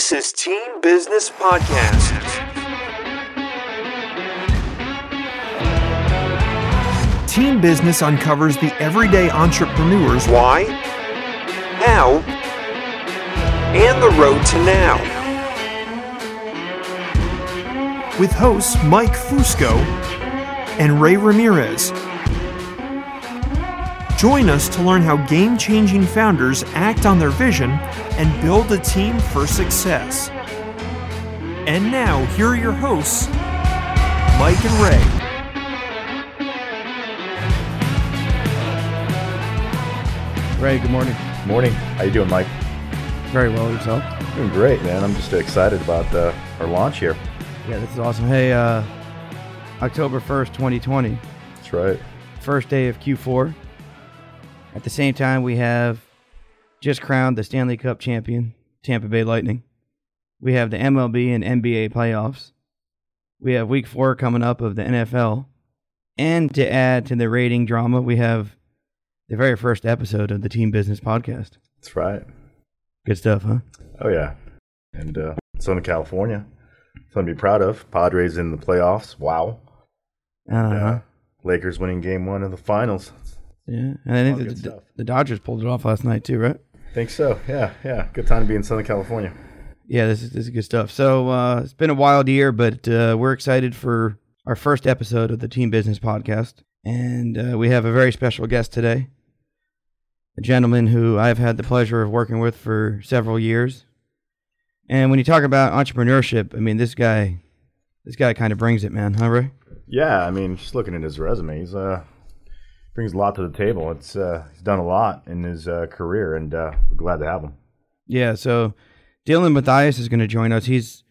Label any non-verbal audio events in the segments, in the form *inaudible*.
This is Team Business Podcast. Team Business uncovers the everyday entrepreneurs Why, how, and the road to now. with hosts Mike Fusco and Ray Ramirez. Join us to learn how game changing founders act on their vision and build a team for success. And now, here are your hosts, Mike and Ray. Ray, good morning. Morning. How you doing, Mike? Very well yourself. Doing great, man. I'm just excited about uh, our launch here. Yeah, this is awesome. Hey, uh, October 1st, 2020, That's right. first day of Q4. At the same time, we have just crowned the Stanley Cup champion, Tampa Bay Lightning. We have the MLB and NBA playoffs. We have week four coming up of the NFL. And to add to the rating drama, we have the very first episode of the Team Business Podcast. That's right. Good stuff, huh? Oh yeah. And uh, Southern California. Something to be proud of. Padres in the playoffs. Wow. Uh-huh. Yeah. Lakers winning Game One of the finals. Yeah, and I think the, the, the Dodgers pulled it off last night too, right? Think so. Yeah, yeah. Good time to be in Southern California. Yeah, this is this is good stuff. So uh, it's been a wild year, but uh, we're excited for our first episode of the Team Business Podcast, and uh, we have a very special guest today, a gentleman who I've had the pleasure of working with for several years. And when you talk about entrepreneurship, I mean this guy, this guy kind of brings it, man, huh, Ray? Yeah, I mean, just looking at his resume, he's uh brings a lot to the table. It's uh he's done a lot in his uh, career, and uh, we're glad to have him. Yeah, so Dylan Matthias is going to join us. He's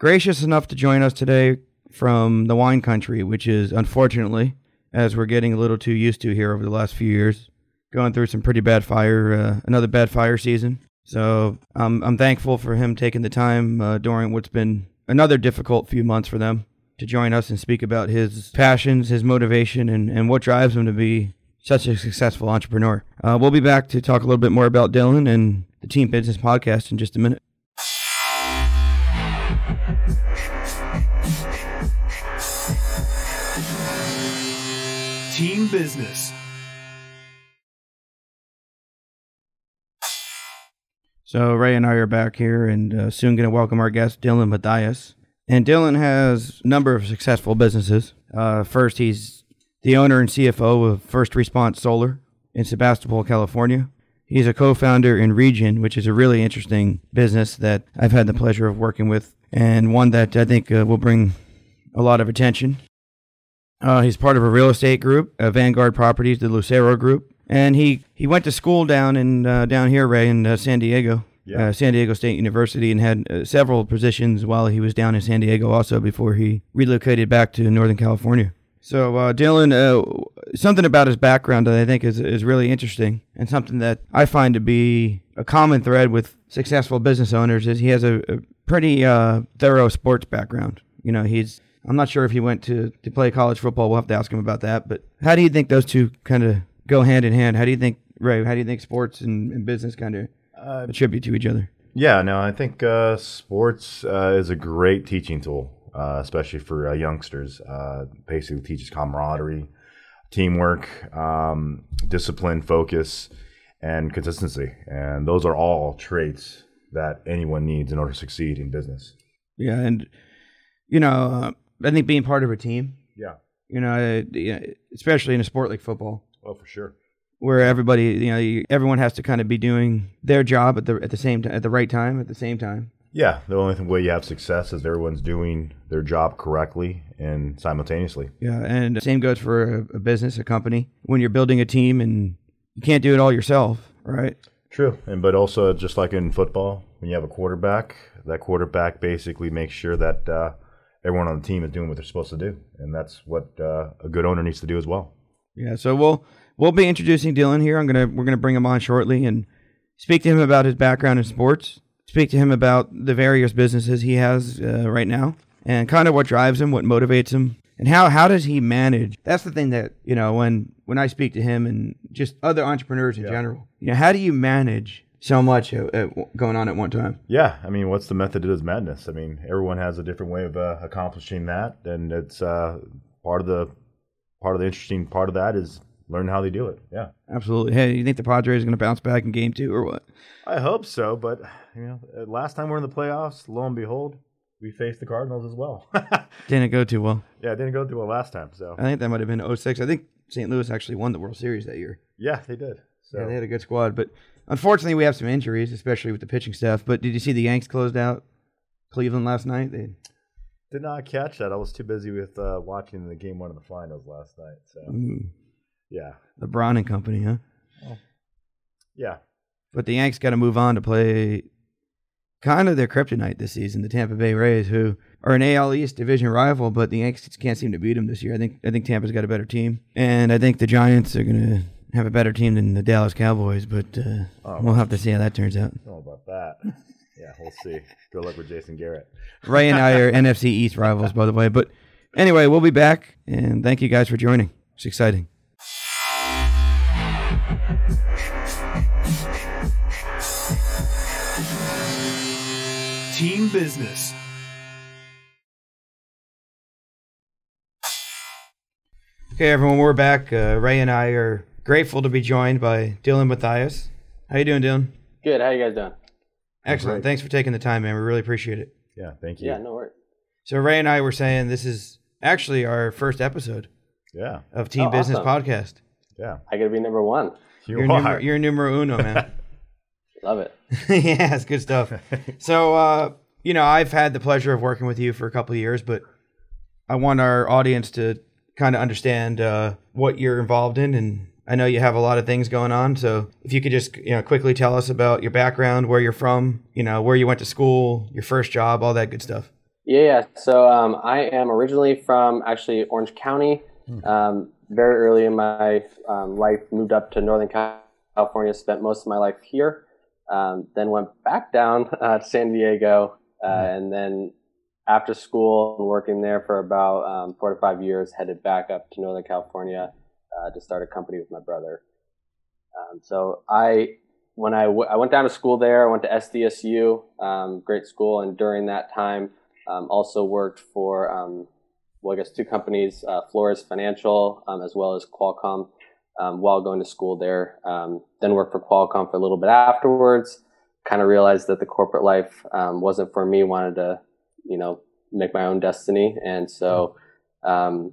gracious enough to join us today from the wine country, which is unfortunately, as we're getting a little too used to here over the last few years, going through some pretty bad fire, uh, another bad fire season. So um, I'm thankful for him taking the time uh, during what's been another difficult few months for them to join us and speak about his passions, his motivation, and, and what drives him to be such a successful entrepreneur. Uh, we'll be back to talk a little bit more about Dylan and the Team Business Podcast in just a minute. Team Business. So Ray and I are back here, and uh, soon going to welcome our guest Dylan Matthias. And Dylan has a number of successful businesses. Uh, first, he's the owner and CFO of First Response Solar in Sebastopol, California. He's a co-founder in Region, which is a really interesting business that I've had the pleasure of working with, and one that I think uh, will bring a lot of attention. Uh, he's part of a real estate group, Vanguard Properties, the Lucero Group, and he, he went to school down in uh, down here, Ray, in uh, San Diego, Yeah. uh, San Diego State University, and had uh, several positions while he was down in San Diego, also before he relocated back to Northern California. So, uh, Dylan, uh, something about his background that I think is is really interesting, and something that I find to be a common thread with successful business owners is he has a, a pretty uh, thorough sports background. You know, he's I'm not sure if he went to, to play college football. We'll have to ask him about that. But how do you think those two kind of go hand in hand? How do you think, Ray? How do you think sports and, and business kind of Uh, attribute to each other? Yeah, no, I think uh, sports uh, is a great teaching tool, uh, especially for uh, youngsters. Uh, basically, teaches camaraderie, teamwork, um, discipline, focus, and consistency. And those are all traits that anyone needs in order to succeed in business. Yeah, and you know, uh, I think being part of a team, Yeah. you know, uh, especially in a sport like football, Oh, for sure. Where everybody, you know, you, everyone has to kind of be doing their job at the at the same time, at the right time, at the same time. Yeah, the only thing, way you have success is everyone's doing their job correctly and simultaneously. Yeah, and same goes for a, a business, a company. When you're building a team and you can't do it all yourself, right? True, and but also just like in football, when you have a quarterback, that quarterback basically makes sure that uh, everyone on the team is doing what they're supposed to do, and that's what uh, a good owner needs to do as well. Yeah, so we'll we'll be introducing Dylan here. I'm gonna we're gonna bring him on shortly and speak to him about his background in sports. Speak to him about the various businesses he has uh, right now, and kind of what drives him, what motivates him, and how how does he manage? That's the thing that you know when when I speak to him and just other entrepreneurs in general. You know, how do you manage so much at, at, going on at one time. Yeah, I mean, what's the method to this madness? I mean, everyone has a different way of uh, accomplishing that, and it's uh, part of the part of the interesting part of that is learn how they do it. Yeah, Absolutely. Hey, you think the Padres are going to bounce back in game two or what? I hope so. But you know, uh, last time we are in the playoffs, lo and behold, we faced the Cardinals as well. *laughs* Didn't go too well. yeah, it didn't go too well last time. So I think that might have been 06. I think St. Louis actually won the World Series that year. yeah, they did. So Yeah, they had a good squad, but unfortunately, we have some injuries, especially with the pitching staff. But did you see the Yanks closed out Cleveland last night? They did not catch that. I was too busy with uh, watching the game one of the finals last night. So mm, yeah, The LeBron and company, huh? yeah, But the Yanks got to move on to play kind of their kryptonite this season, the Tampa Bay Rays, who are an AL East division rival, but the Yanks can't seem to beat them this year. I think I think Tampa's got a better team, and I think the Giants are going to have a better team than the Dallas Cowboys. But uh, Oh, we'll have to see how that turns out. I about that. Yeah, we'll see. Good luck with Jason Garrett. Ray and I are NFC East rivals, by the way. But anyway, we'll be back, and thank you guys for joining. It's exciting. Business. Okay, everyone, we're back. Uh, Ray and I are grateful to be joined by Dylan Matthias. How you doing, Dylan? Good. How you guys doing? Excellent. Great. Thanks for taking the time, man. We really appreciate it. Yeah, thank you. Yeah, no worries. So Ray and I were saying this is actually our first episode yeah, of Team Oh, Business awesome. Podcast. yeah. I gotta be number one. You You're, are. numero, you're numero uno, man. *laughs* Love it. *laughs* yeah, it's good stuff. *laughs* So, uh, you know, I've had the pleasure of working with you for a couple of years, but I want our audience to kind of understand uh, what you're involved in, and I know you have a lot of things going on. So, if you could just, you know, quickly tell us about your background, where you're from, you know, where you went to school, your first job, all that good stuff. Yeah, yeah. So um, I am originally from actually Orange County. Um, very early in my um, life, moved up to Northern California. Spent most of my life here. Um, then went back down uh, to San Diego, uh, and then after school and working there for about um, four to five years, headed back up to Northern California uh, to start a company with my brother. Um, so I, when I, w- I went down to school there, I went to SDSU, um, great school, and during that time, um, also worked for, um, well, I guess two companies, uh, Flores Financial, um, as well as Qualcomm, um, while going to school there. Um, then worked for Qualcomm for a little bit afterwards. Kind of realized that the corporate life um, wasn't for me. Wanted to, you know, make my own destiny, and so um,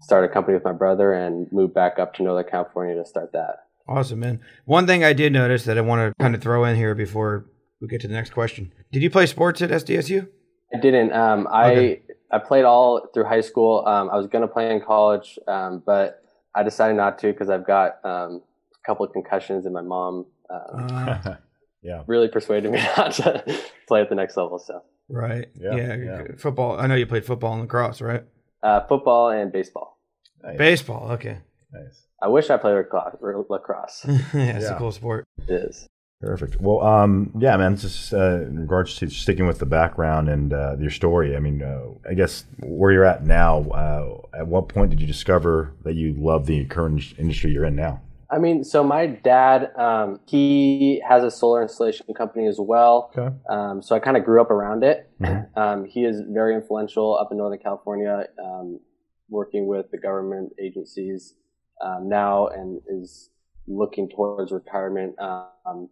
started a company with my brother and moved back up to Northern California to start that. Awesome, man. One thing I did notice that I want to kind of throw in here before we get to the next question. Did you play sports at SDSU? I didn't. Um, I Okay. I played all through high school. Um, I was going to play in college, um, but I decided not to because I've got um, a couple of concussions, and my mom um, Uh, *laughs* yeah, really persuaded me *laughs* not to play at the next level. So, right. Yeah, Yeah, yeah. Football. I know you played football and lacrosse, right? uh, football and baseball. nice. Baseball. Okay. nice. I wish I played lacrosse. lacrosse. *laughs* yeah, it's a cool sport. it is. Perfect. Well, um, yeah, man. Just uh, in regards to sticking with the background and uh, your story. I mean, uh, I guess where you're at now. Uh, at what point did you discover that you love the current industry you're in now? I mean, so my dad, um, he has a solar installation company as well. Okay. Um, so I kind of grew up around it. Mhm. Um, he is very influential up in Northern California, um, working with the government agencies um, now and is looking towards retirement. Um,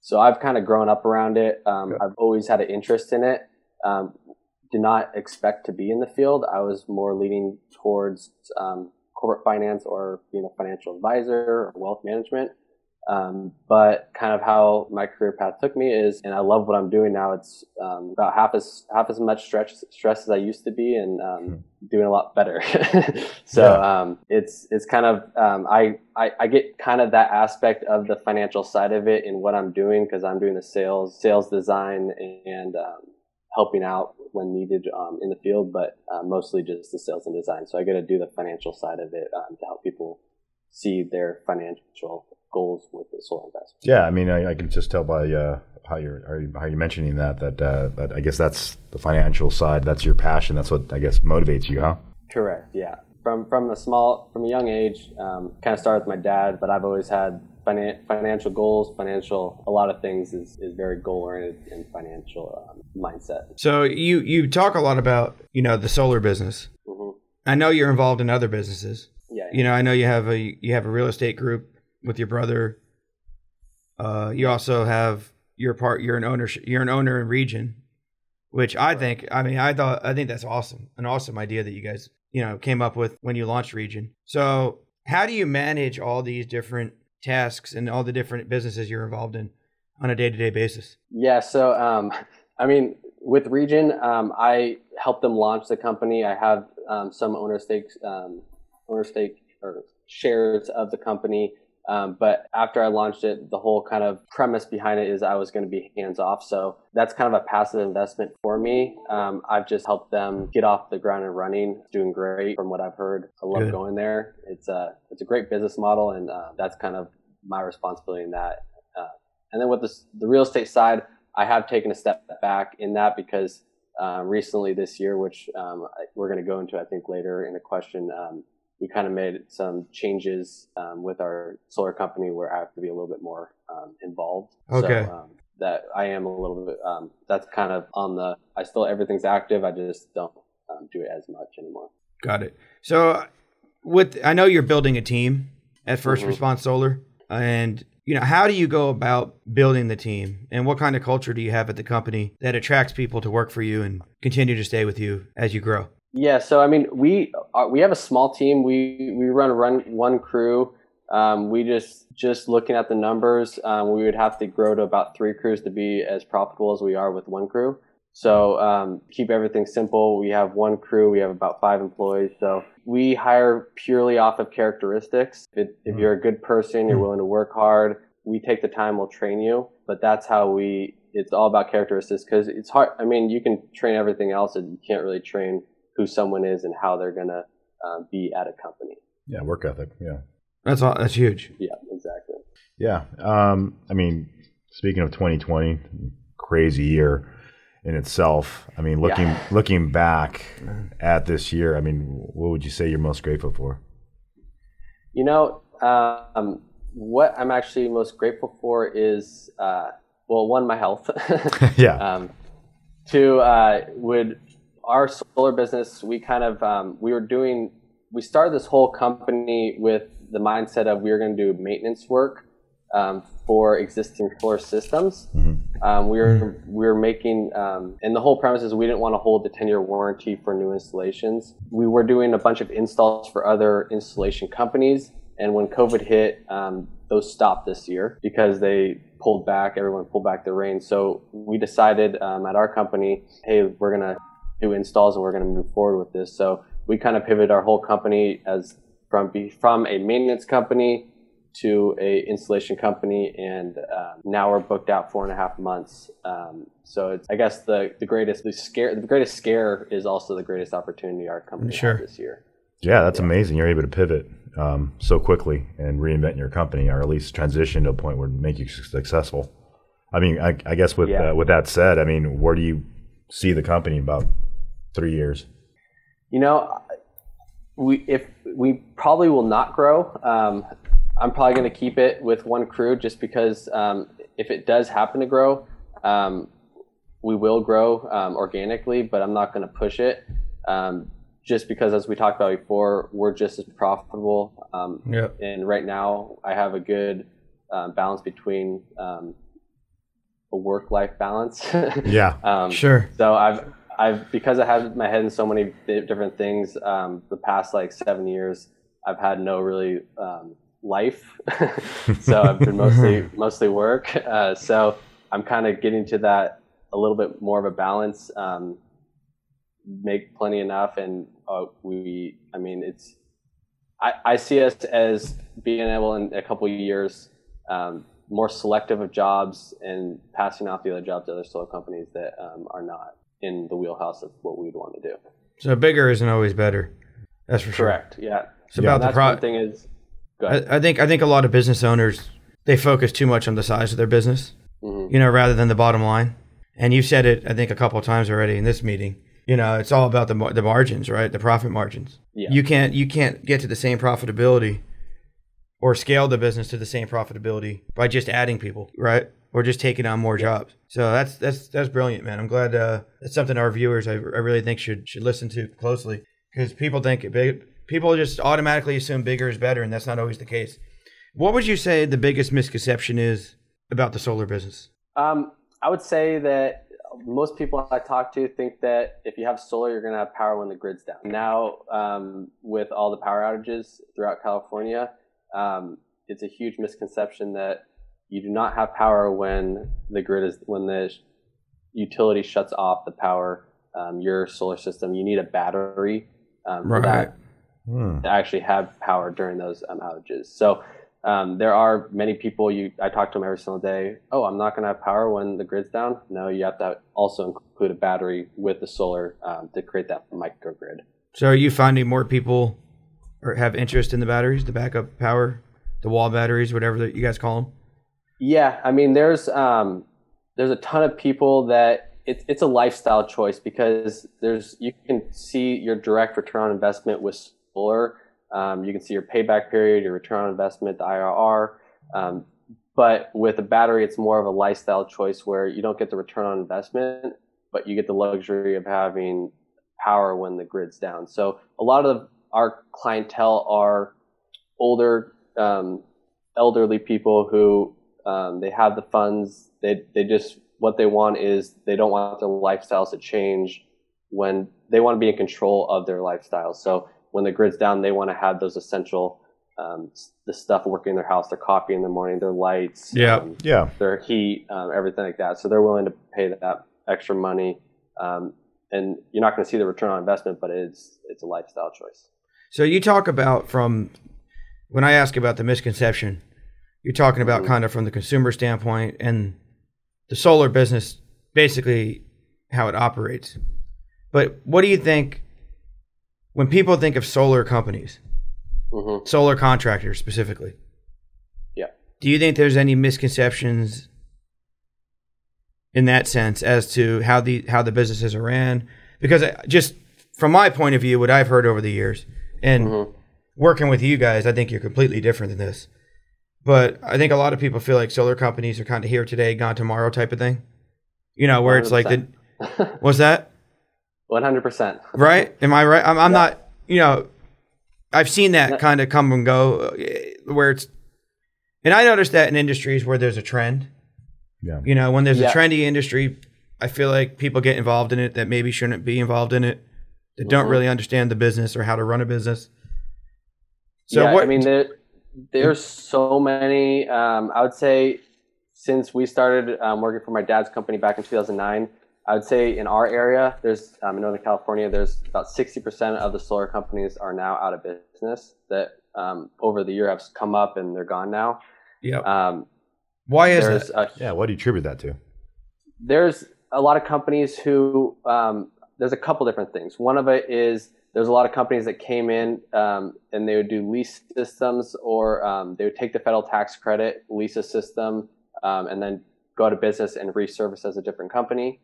so I've kind of grown up around it. Um, I've always had an interest in it. Um, did not expect to be in the field. I was more leaning towards um, corporate finance or being a financial advisor or wealth management. Um, but kind of how my career path took me is, and I love what I'm doing now. It's um, about half as half as much stress stress as I used to be, and um, doing a lot better. *laughs* so Yeah. um, it's it's kind of um, I, I I get kind of that aspect of the financial side of it in what I'm doing because I'm doing the sales sales design and um, helping out when needed um, in the field, but uh, mostly just the sales and design. So I get to do the financial side of it um, to help people see their financial goals with the solar investment. Yeah, I mean, I, I can just tell by uh, how you're how you- how you're mentioning that that uh, that I guess that's the financial side. That's your passion. That's what I guess motivates you, huh? Correct. Yeah. From from a small from a young age, um, kind of started with my dad, but I've always had finan- financial goals, financial a lot of things is, is very goal oriented and financial um, mindset. So you you talk a lot about you know the solar business. hmm I know you're involved in other businesses. Yeah, You know, I know you have a you have a real estate group with your brother. Uh, you also have your part. You're an owner. You're an owner in region, which I think. I mean, I thought I think that's awesome. An awesome idea that you guys you know came up with when you launched region. So how do you manage all these different tasks and all the different businesses you're involved in on a day to day basis? Yeah, so um, I mean, with Region, um, I helped them launch the company. I have um, some owner stakes, um, owner stake or shares of the company. Um, but after I launched it, the whole kind of premise behind it is I was going to be hands off. So that's kind of a passive investment for me. Um, I've just helped them get off the ground and running. It's doing great from what I've heard. I love Good. going there. It's a it's a great business model, and uh, that's kind of my responsibility in that. Uh, and then with this, the real estate side, I have taken a step back in that because uh, recently this year, which um, we're going to go into, I think, later in a question, um, we kind of made some changes um, with our solar company where I have to be a little bit more um, involved. Okay. So, um, that I am a little bit. Um, that's kind of on the. I still everything's active. I just don't um, do it as much anymore. Got it. So with I know you're building a team at 1st Mhm. Response Solar, and you know how do you go about building the team, and what kind of culture do you have at the company that attracts people to work for you and continue to stay with you as you grow? Yeah, so I mean, we uh, we have a small team. We we run run one crew. Um, we just just looking at the numbers, um, we would have to grow to about three crews to be as profitable as we are with one crew. So um, keep everything simple. We have one crew. We have about five employees. So we hire purely off of characteristics. If, if you're a good person, you're willing to work hard. We take the time. We'll train you. But that's how we. It's all about characteristics because it's hard. I mean, you can train everything else, and you can't really train who someone is and how they're gonna um, be at a company. Yeah, work ethic. Yeah. That's all. That's huge. Yeah, exactly. Yeah. Um, I mean, speaking of 2020, crazy year in itself. I mean, looking Yeah. looking back at this year, I mean, what would you say you're most grateful for? You know, um, what I'm actually most grateful for is, uh, well, one, my health. *laughs* *laughs* yeah. um, two, uh, would our solar business, we kind of, um, we were doing, we started this whole company with the mindset of we were going to do maintenance work um, for existing solar systems. Um, we were we were making, um, and the whole premise is we didn't want to hold the 10 year warranty for new installations. We were doing a bunch of installs for other installation companies, and when COVID hit, um, those stopped this year because they pulled back. Everyone pulled back their reins. So we decided um, at our company, hey, we're gonna do installs and we're gonna move forward with this. So we kind of pivoted our whole company as from be from a maintenance company to a installation company, and um, now we're booked out four and a half months. Um, so it's, I guess the the greatest the scare the greatest scare is also the greatest opportunity our company Sure. had this year. Yeah, that's amazing. You're able to pivot um, so quickly and reinvent your company, or at least transition to a point where it make you successful. I mean, I, I guess with Yeah. uh, with that said, I mean, where do you see the company about three years? You know, we if we probably will not grow. Um, I'm probably going to keep it with one crew just because um, if it does happen to grow, um, we will grow um, organically, but I'm not going to push it. Um, just because, as we talked about before, we're just as profitable. Um, Yep. and right now, I have a good um, balance between um, a work-life balance. *laughs* Yeah. um, Sure. so I've I've because I have my head in so many different things. Um, the past like seven years, I've had no really um, life. *laughs* so I've been mostly *laughs* mostly work. Uh, so I'm kind of getting to that a little bit more of a balance. Um, make plenty enough, and uh, we. I mean, it's. I, I see us as being able in a couple of years um, more selective of jobs and passing off the other jobs to other solar companies that um, are not in the wheelhouse of what we'd want to do. So bigger isn't always better. That's for sure. Correct. Yeah. It's about And the pro. thing is. I, I think I think a lot of business owners they focus too much on the size of their business, Mhm. you know, rather than the bottom line. And you've said it, I think, a couple of times already in this meeting. you know, it's all about the the margins, right? The profit margins. Yeah. You can't you can't get to the same profitability or scale the business to the same profitability by just adding people, right? Or just taking on more jobs. So that's that's that's brilliant, man. I'm glad uh, that's something our viewers I, I really think should should listen to closely because people think it big. People just automatically assume bigger is better, and that's not always the case. What would you say the biggest misconception is about the solar business? Um, I would say that most people I talk to think that if you have solar, you're going to have power when the grid's down. Now, um, with all the power outages throughout California, um, it's a huge misconception that you do not have power when the grid is when the utility shuts off the power. Um, your solar system, you need a battery um, for that Hmm. to actually have power during those um, outages. So um, there are many people you I talk to them every single day. Oh, I'm not going to have power when the grid's down. No, you have to also include a battery with the solar um, to create that microgrid. So are you finding more people or have interest in the batteries, the backup power, the wall batteries, whatever that you guys call them? Yeah, I mean, there's um, there's a ton of people that it's it's a lifestyle choice because there's you can see your direct return on investment with solar. Um, you can see your payback period, your return on investment, the IRR. Um, but with a battery, it's more of a lifestyle choice where you don't get the return on investment, but you get the luxury of having power when the grid's down. So a lot of our clientele are older, um, elderly people who um, they have the funds. They they just what they want is they don't want their lifestyles to change when they want to be in control of their lifestyle. So when the grid's down, they want to have those essential um, the stuff working in their house, their coffee in the morning, their lights, Yeah. um, Yeah. their heat, um, everything like that. So they're willing to pay that extra money, um, and you're not going to see the return on investment, but it's it's a lifestyle choice. So you talk about from when I ask about the misconception, you're talking about Mhm. kind of from the consumer standpoint and the solar business, basically how it operates. But what do you think when people think of solar companies, hmm solar contractors specifically? Yeah. Do you think there's any misconceptions in that sense as to how the how the businesses are ran? Because just from my point of view, what I've heard over the years, and Mhm. working with you guys, I think you're completely different than this. But I think a lot of people feel like solar companies are kind of here today, gone tomorrow type of thing. You know, where it's like the what's that? One hundred percent. right? Am I right? I'm, I'm Yeah. not, you know, I've seen that kind of come and go uh, where it's, and I noticed that in industries where there's a trend, Yeah. you know, when there's Yeah. a trendy industry, I feel like people get involved in it that maybe shouldn't be involved in it, that don't Mhm. really understand the business or how to run a business. So yeah, what, I mean, there, there's so many. Um, I would say since we started um, working for my dad's company back in 2009, I would say in our area, there's um, in Northern California, there's about 60% of the solar companies are now out of business that um, over the year have come up and they're gone now. yeah, Um, why is there's that? a Yeah. What do you attribute that to? there's a lot of companies who um, there's a couple different things. One of it is there's a lot of companies that came in um, and they would do lease systems or um, they would take the federal tax credit, lease a system, um, and then go out of business and resurface as a different company.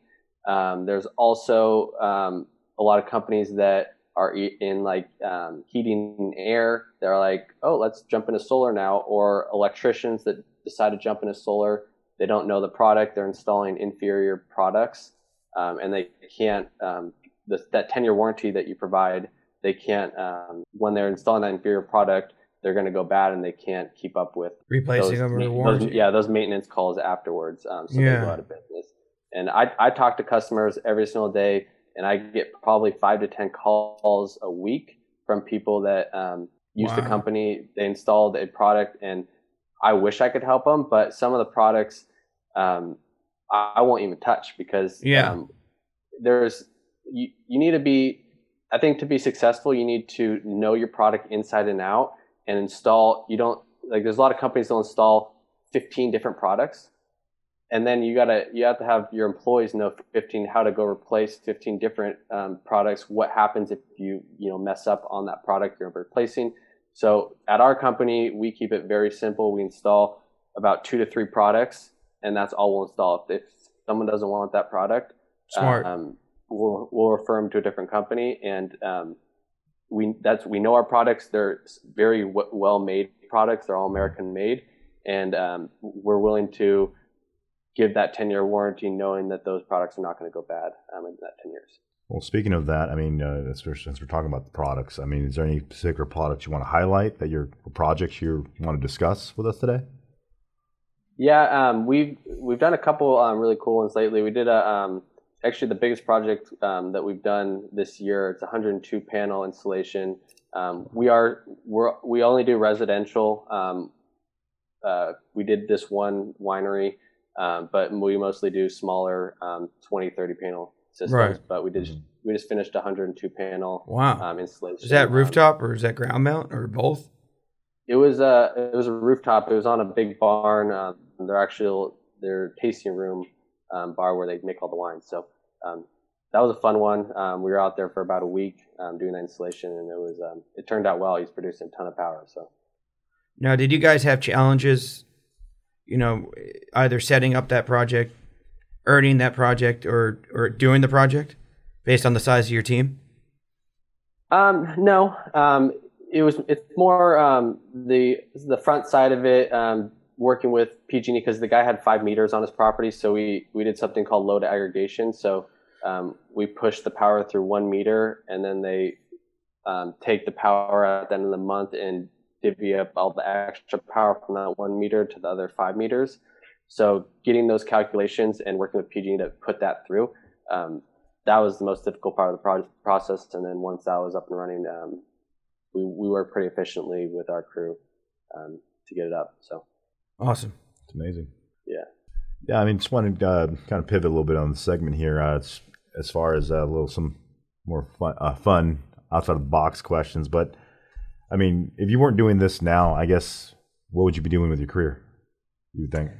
Um, there's also um, a lot of companies that are in like um, heating and air. They're like, oh, let's jump into solar now, or electricians that decide to jump into solar they don't know the product they're installing inferior products and they can't the, that 10 year warranty that you provide they can't um, when they're installing that inferior product they're going to go bad and they can't keep up with Replacing those, them or warranty? those, yeah those maintenance calls afterwards um, so Yeah. they go out of business and I, I talk to customers every single day and i get probably five to ten calls a week from people that um, use the company they installed a product and i wish i could help them but some of the products um, I, I won't even touch because Yeah. um, there's you, you need to be i think to be successful you need to know your product inside and out and install you don't like there's a lot of companies that install 15 different products. And then you gotta you have to have your employees know 15 how to go replace 15 different um, products what happens if you you know mess up on that product you're replacing. So at our company we keep it very simple. We install about two to three products and that's all we'll install. If, if someone doesn't want that product Smart. um, we'll, we'll refer them to a different company, and um, we that's we know our products. They're very w- well made products. They're all American made, and um, we're willing to give that 10 year warranty, knowing that those products are not going to go bad um, in that 10 years. Well, speaking of that, I mean, uh, since we're talking about the products, I mean, is there any particular products you want to highlight that your projects you want to discuss with us today? Yeah, um, we've we've done a couple um, really cool ones lately. We did a um, actually the biggest project um, that we've done this year. It's 102 panel installation. Um, we are we're, we only do residential. Um, uh, we did this one winery, but we mostly do smaller 20, 30 panel systems. Right. But we did we just finished 102 panel wow um, installation. Is that rooftop or is that ground mount or both? It was a it was a rooftop. It was on a big barn. Uh, they're actually their tasting room um, bar where they make all the wines. So um, that was a fun one. Um, we were out there for about a week um, doing that installation, and it was um, it turned out well. He's producing a ton of power. So now, did you guys have challenges? You know, either setting up that project earning that project or or doing the project based on the size of your team? Um, no, um, it was it's more um, the the front side of it. Um, working with PG&E because the guy had five meters on his property, so we we did something called load aggregation. So um, we push the power through one meter, and then they um, take the power at the end of the month and divvy up all the extra power from that one meter to the other five meters. So getting those calculations and working with PG&E to put that through, um, that was the most difficult part of the pro- process. And then once that was up and running, um, we, we worked pretty efficiently with our crew um, to get it up. So awesome. It's amazing. Yeah. Yeah. I mean, just wanted to uh, kind of pivot a little bit on the segment here. Uh, as far as uh, a little, some more fun, uh, fun outside of the box questions. But I mean, if you weren't doing this now, I guess what would you be doing with your career? You would think?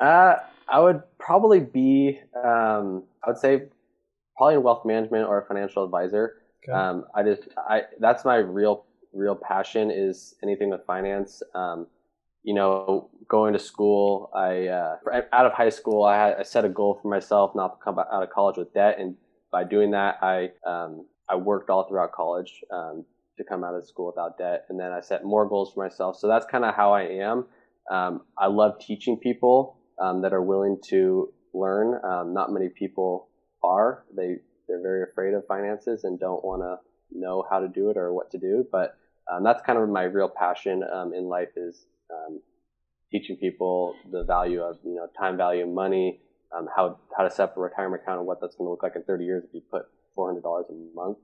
Uh, I would probably be, um, I would say, probably in wealth management or a financial advisor. Okay. Um, I just, I that's my real, real passion is anything with finance. Um, you know, going to school, I uh, out of high school, I, had, I set a goal for myself not to come out of college with debt, and by doing that, I um, I worked all throughout college um, to come out of school without debt, and then I set more goals for myself. So that's kind of how I am. Um, I love teaching people um, that are willing to learn. Um, not many people are. They they're very afraid of finances and don't want to know how to do it or what to do. But um, that's kind of my real passion um, in life is um, teaching people the value of you know time value of money, um, how how to set up a retirement account and what that's going to look like in 30 years if you put $400 a month.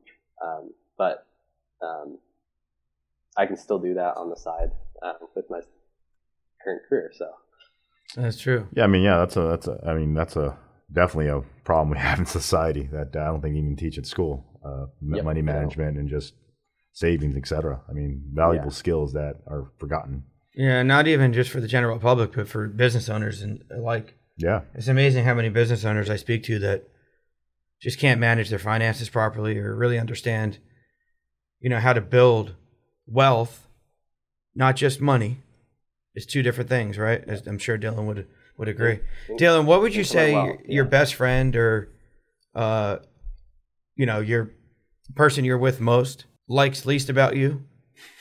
but I can still do that on the side uh, with my current career. So that's true. Yeah, I mean, yeah, that's a that's a. I mean, that's a definitely a problem we *laughs* have in society that I don't think you even teach at school. Uh, yep, money management and just savings, etc. I mean, valuable yeah. skills that are forgotten. Yeah, not even just for the general public, but for business owners and like. Yeah, it's amazing how many business owners I speak to that just can't manage their finances properly or really understand, you know, how to build wealth, not just money, it's two different things, right? As I'm sure Dylan would would agree. Dylan, what would you say well, your, your best friend or, uh, you know, your person you're with most likes least about you?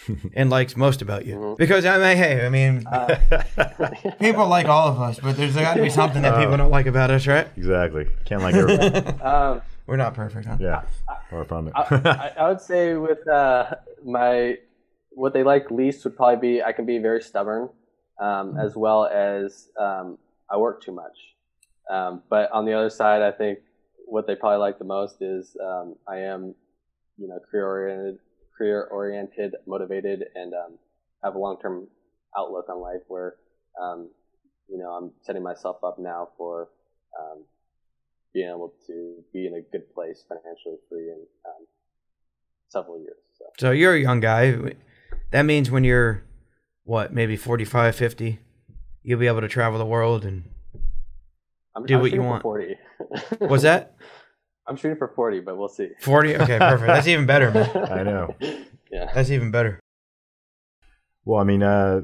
*laughs* and likes most about you mm-hmm. because I mean, hey, I mean, uh, *laughs* people like all of us, but there's got to be something that people don't like about us, right? Exactly. Can't like everyone. *laughs* um, We're not perfect, huh? Yeah, far from it. I, I, would say with uh, my what they like least would probably be I can be very stubborn um, mm-hmm. as well as um, I work too much. Um, but on the other side, I think what they probably like the most is um, I am, you know, career oriented, career oriented, motivated, and um, have a long term outlook on life where, um, you know, I'm setting myself up now for being able to be in a good place financially free in several years. So. so you're a young guy. That means when you're what, maybe 45, 50, you'll be able to travel the world and I'm, do I'm what you want. 40. What's that? *laughs* I'm shooting for 40, but we'll see. 40? Okay, perfect. That's even better, man. I know. *laughs* Yeah. That's even better. Well, I mean, uh,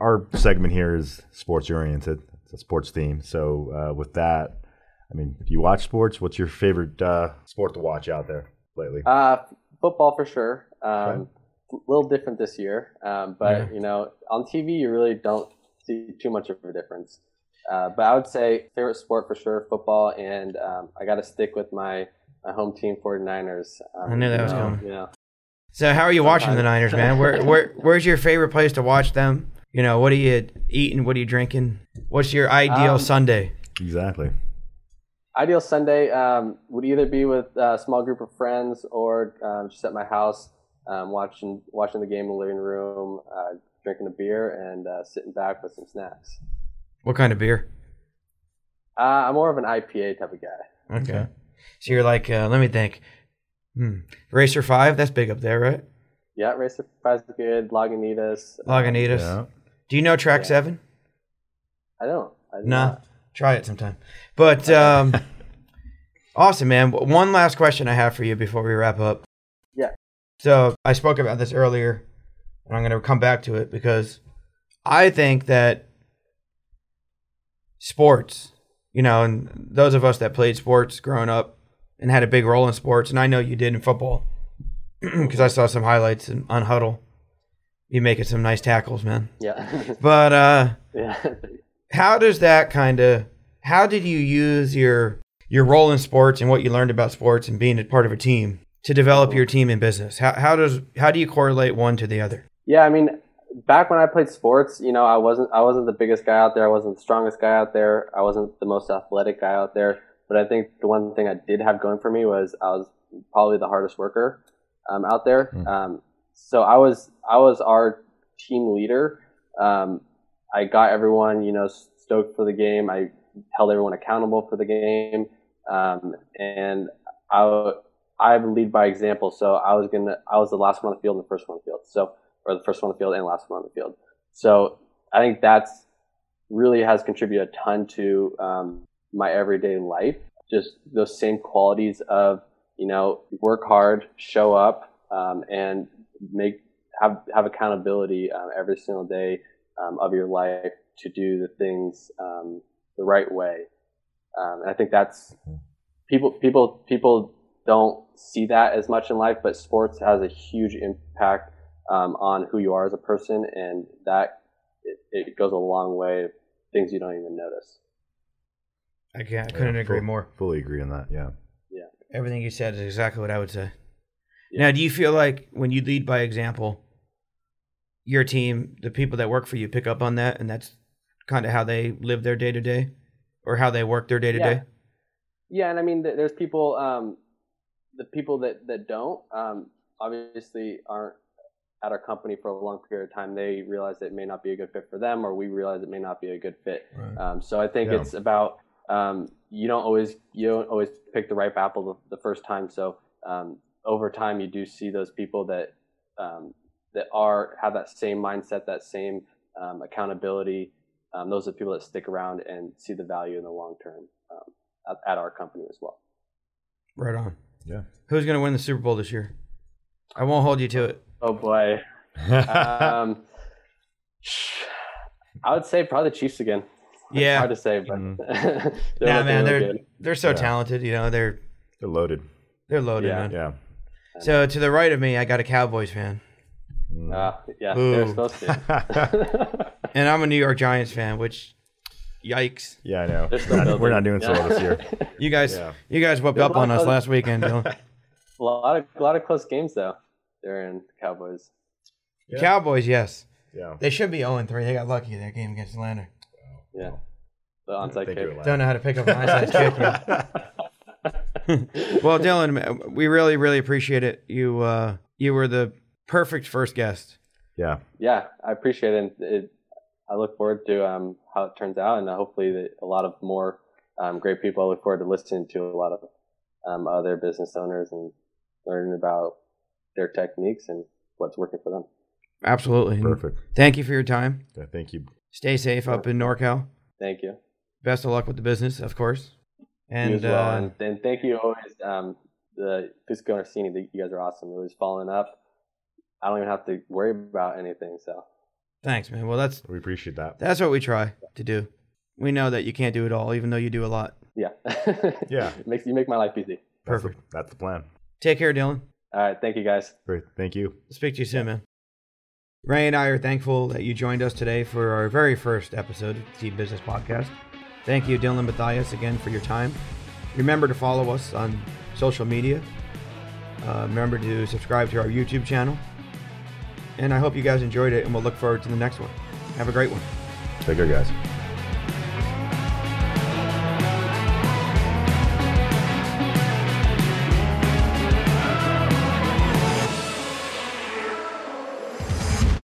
our segment here is sports oriented. It's a sports theme. So, uh, with that, I mean, do you watch sports? What's your favorite uh, sport to watch out there lately? Uh, football for sure. Um, Okay. A little different this year, um, but Yeah. you know, on TV you really don't see too much of a difference. Uh, but I would say favorite sport for sure, football, and um, I got to stick with my, my home team, 49ers. Um, I knew that was you know, coming. You know, So how are you watching the Sometimes. Niners, man? Where where *laughs* where's your favorite place to watch them? You know, what are you eating? What are you drinking? What's your ideal Um, Sunday? exactly. ideal Sunday um, would either be with a small group of friends or um, just at my house, um, watching watching the game in the living room, uh, drinking a beer, and uh, sitting back with some snacks. What kind of beer? Uh, I'm more of an IPA type of guy. Okay. So you're like, uh, let me think. Hmm. Racer Five, that's big up there, right? Yeah, Racer Five is good. Lagunitas. Lagunitas. Yeah. Do you know Track Yeah. Seven? I don't. I do No. not. Try it sometime. But um, *laughs* awesome, man. One last question I have for you before we wrap up. Yeah. So I spoke about this earlier, and I'm going to come back to it because I think that sports, you know, and those of us that played sports growing up and had a big role in sports, and I know you did in football *clears throat* because I saw some highlights in, on Hudl. You making some nice tackles, man. Yeah. *laughs* But uh, *laughs* yeah. how does that kind of how did you use your your role in sports and what you learned about sports and being a part of a team to develop your team in business how, how does how do you correlate one to the other Yeah, I mean, back when I played sports, you know, I wasn't I wasn't the biggest guy out there. I wasn't the strongest guy out there. I wasn't the most athletic guy out there. But I think the one thing I did have going for me was I was probably the hardest worker um, out there. Mm. Um, so I was I was our team leader. Um, I got everyone, you know, stoked for the game. I held everyone accountable for the game, um, and I I lead by example. So I was gonna I was the last one on the field and the first one on the field. So or the first one on the field and last one on the field. So I think that's really has contributed a ton to um, my everyday life. Just those same qualities of you know work hard, show up, um, and make have have accountability um, every single day um, of your life to do the things um, the right way. Um, and I think that's people people people don't see that as much in life, but sports has a huge impact um, on who you are as a person, and that it, it goes a long way. Things you don't even notice. i, can't, I couldn't Yeah, agree full- more Fully agree on that. Yeah. Yeah. Everything you said is exactly what i would say Yeah. now do you feel like when you lead by example your team the people that work for you pick up on that and that's kind of how they live their day to day or how they work their day to day Yeah, and I mean, there's people, um, the people that that don't, um, obviously aren't at our company for a long period of time. They realize it may not be a good fit for them, or we realize it may not be a good fit. Um, so I think Yeah. it's about um, you don't always you don't always pick the ripe apple the, the first time. So um, over time, you do see those people that um, that are have that same mindset, that same um, accountability. Um, those are the people that stick around and see the value in the long term um, at, at our company as well. right on Yeah. who's going to win the super bowl this year i won't hold you to it Oh boy, *laughs* um, I would say probably the Chiefs again. It's Yeah. hard to say, but *laughs* they're nah, man, really they're good. they're so Yeah. talented. You know, they're They're loaded. they're loaded, Yeah. man. Yeah. So to the right of me, I got a Cowboys fan, Mm. Ah, yeah, Ooh. they're supposed to. *laughs* and I'm a New York Giants fan. Which, yikes! yeah, I know. We're not, we're not doing so well this year. You guys, Yeah. you guys whooped up on us last weekend, Dylan. A lot of a lot of close games though. They're in Cowboys. The Cowboys, yes, Yeah. they should be 0 3. They got lucky in that game against Atlanta. Yeah, the onside They do kick. it Don't know how to pick up an onside kick. yet. *laughs* well, Dylan, we really, really appreciate it. You, uh, you were the perfect first guest. Yeah. Yeah, I appreciate it. And it I look forward to um, how it turns out, and uh, hopefully that a lot of more um, great people. I look forward to listening to a lot of um, other business owners and learning about their techniques and what's working for them. Absolutely. Perfect. Thank you for your time. Yeah, thank you. Stay safe up in NorCal. Thank you. Best of luck with the business, of course. And as well, uh, and, and thank you always. Um, the Fusco Orsini, you guys are awesome. Always following up. I don't even have to worry about anything. So thanks, man. Well, that's We appreciate that. that's what we try to do. we know that you can't do it all, even though you do a lot. Yeah. *laughs* Yeah. It makes you make my life easy. That's the- Perfect. That's the plan. Take care, Dylan. All right. Thank you guys. Great. Thank you. Speak to you soon, man. Ray and I are thankful that you joined us today for our very first episode of the Team Business Podcast. Thank you, Dylan Matthias, again for your time. Remember to follow us on social media. Uh, remember to subscribe to our YouTube channel. And I hope you guys enjoyed it, and we'll look forward to the next one. Have a great one. Take care, guys.